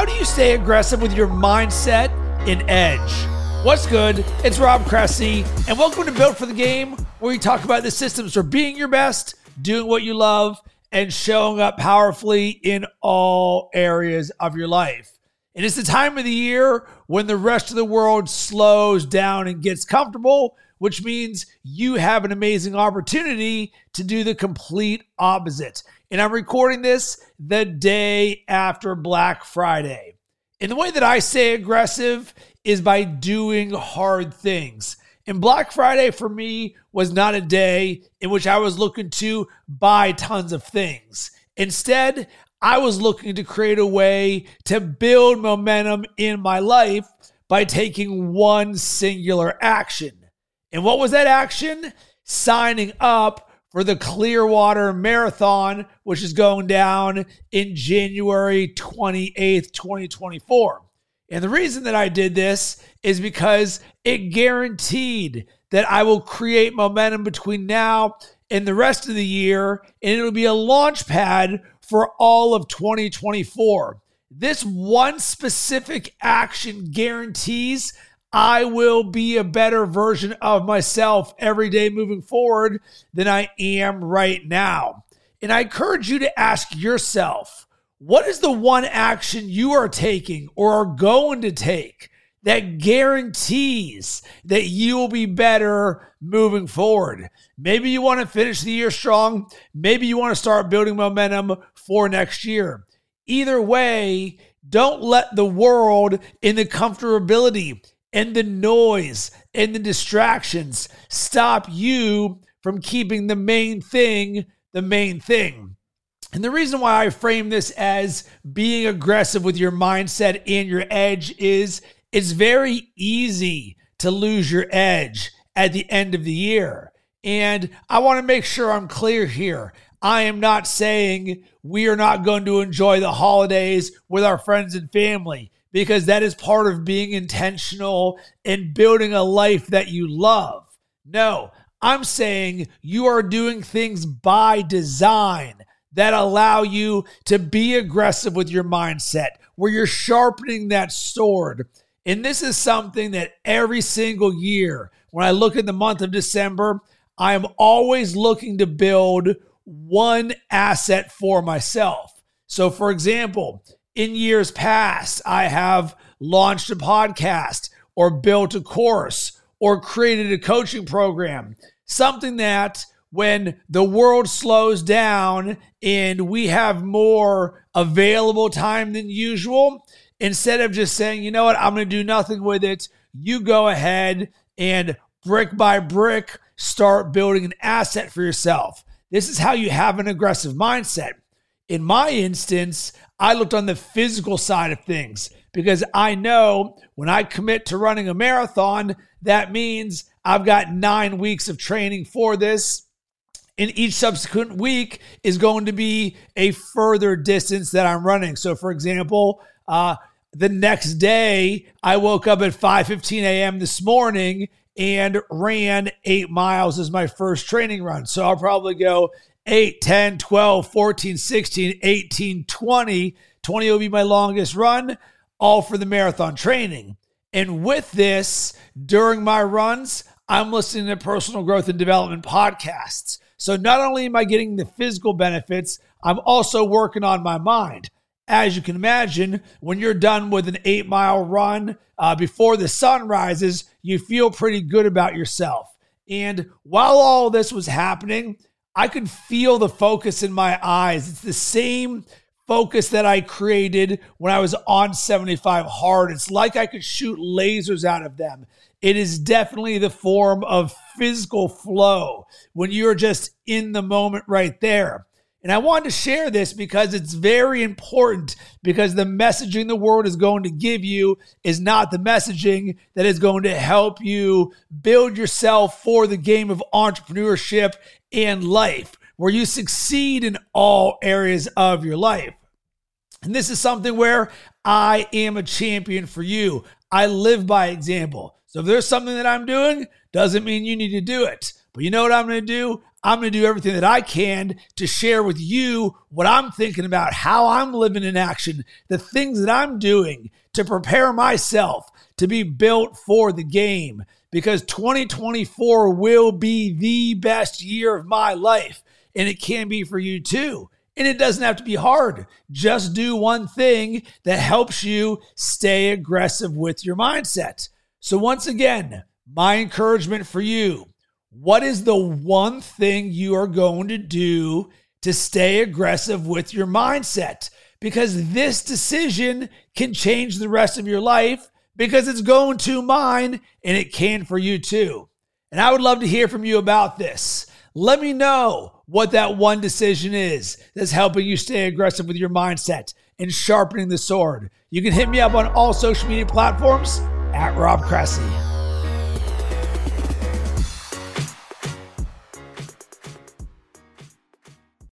How do you stay aggressive with your mindset and edge? What's good? It's Rob Cressy, and welcome to Built for the Game, where we talk about the systems for being your best, doing what you love, and showing up powerfully in all areas of your life. And it's the time of the year when the rest of the world slows down and gets comfortable, which means you have an amazing opportunity to do the complete opposite. And I'm recording this the day after Black Friday. And the way that I say aggressive is by doing hard things. And Black Friday for me was not a day in which I was looking to buy tons of things. Instead, I was looking to create a way to build momentum in my life by taking one singular action. And what was that action? Signing up for the Clearwater Marathon, which is going down in January 28th, 2024. And the reason that I did this is because it guaranteed that I will create momentum between now and the rest of the year, and it'll be a launch pad for all of 2024. This one specific action guarantees I will be a better version of myself every day moving forward than I am right now. And I encourage you to ask yourself what is the one action you are taking or are going to take that guarantees that you will be better moving forward? Maybe you want to finish the year strong. Maybe you want to start building momentum for next year. Either way, don't let the world in the comfortability and the noise and the distractions stop you from keeping the main thing the main thing. And the reason why I frame this as being aggressive with your mindset and your edge is it's very easy to lose your edge at the end of the year. And I want to make sure I'm clear here. I am not saying we are not going to enjoy the holidays with our friends and family because that is part of being intentional and building a life that you love. No, I'm saying you are doing things by design that allow you to be aggressive with your mindset, where you're sharpening that sword. And this is something that every single year, when I look at the month of December, I am always looking to build one asset for myself. So, for example, in years past, I have launched a podcast or built a course or created a coaching program, something that when the world slows down and we have more available time than usual, instead of just saying, you know what, I'm going to do nothing with it, you go ahead and brick by brick start building an asset for yourself. This is how you have an aggressive mindset. In my instance, I looked on the physical side of things because I know when I commit to running a marathon, that means I've got nine weeks of training for this. And each subsequent week is going to be a further distance that I'm running. So, for example, uh, the next day, I woke up at 5:15 a.m. this morning and ran eight miles as my first training run. So I'll probably go 8, 10, 12, 14, 16, 18, 20. 20 will be my longest run, all for the marathon training. And with this, during my runs, I'm listening to personal growth and development podcasts. So not only am I getting the physical benefits, I'm also working on my mind. As you can imagine, when you're done with an eight mile run uh, before the sun rises, you feel pretty good about yourself. And while all this was happening, I could feel the focus in my eyes. It's the same focus that I created when I was on 75 hard. It's like I could shoot lasers out of them. It is definitely the form of physical flow when you're just in the moment right there. And I wanted to share this because it's very important because the messaging the world is going to give you is not the messaging that is going to help you build yourself for the game of entrepreneurship and life, where you succeed in all areas of your life. And this is something where I am a champion for you. I live by example. So if there's something that I'm doing, doesn't mean you need to do it. But you know what I'm going to do? I'm going to do everything that I can to share with you what I'm thinking about, how I'm living in action, the things that I'm doing to prepare myself to be built for the game because 2024 will be the best year of my life and it can be for you too. And it doesn't have to be hard. Just do one thing that helps you stay aggressive with your mindset. So, once again, my encouragement for you what is the one thing you are going to do to stay aggressive with your mindset? Because this decision can change the rest of your life because it's going to mine and it can for you too. And I would love to hear from you about this. Let me know what that one decision is that's helping you stay aggressive with your mindset and sharpening the sword. You can hit me up on all social media platforms at Rob Cressy.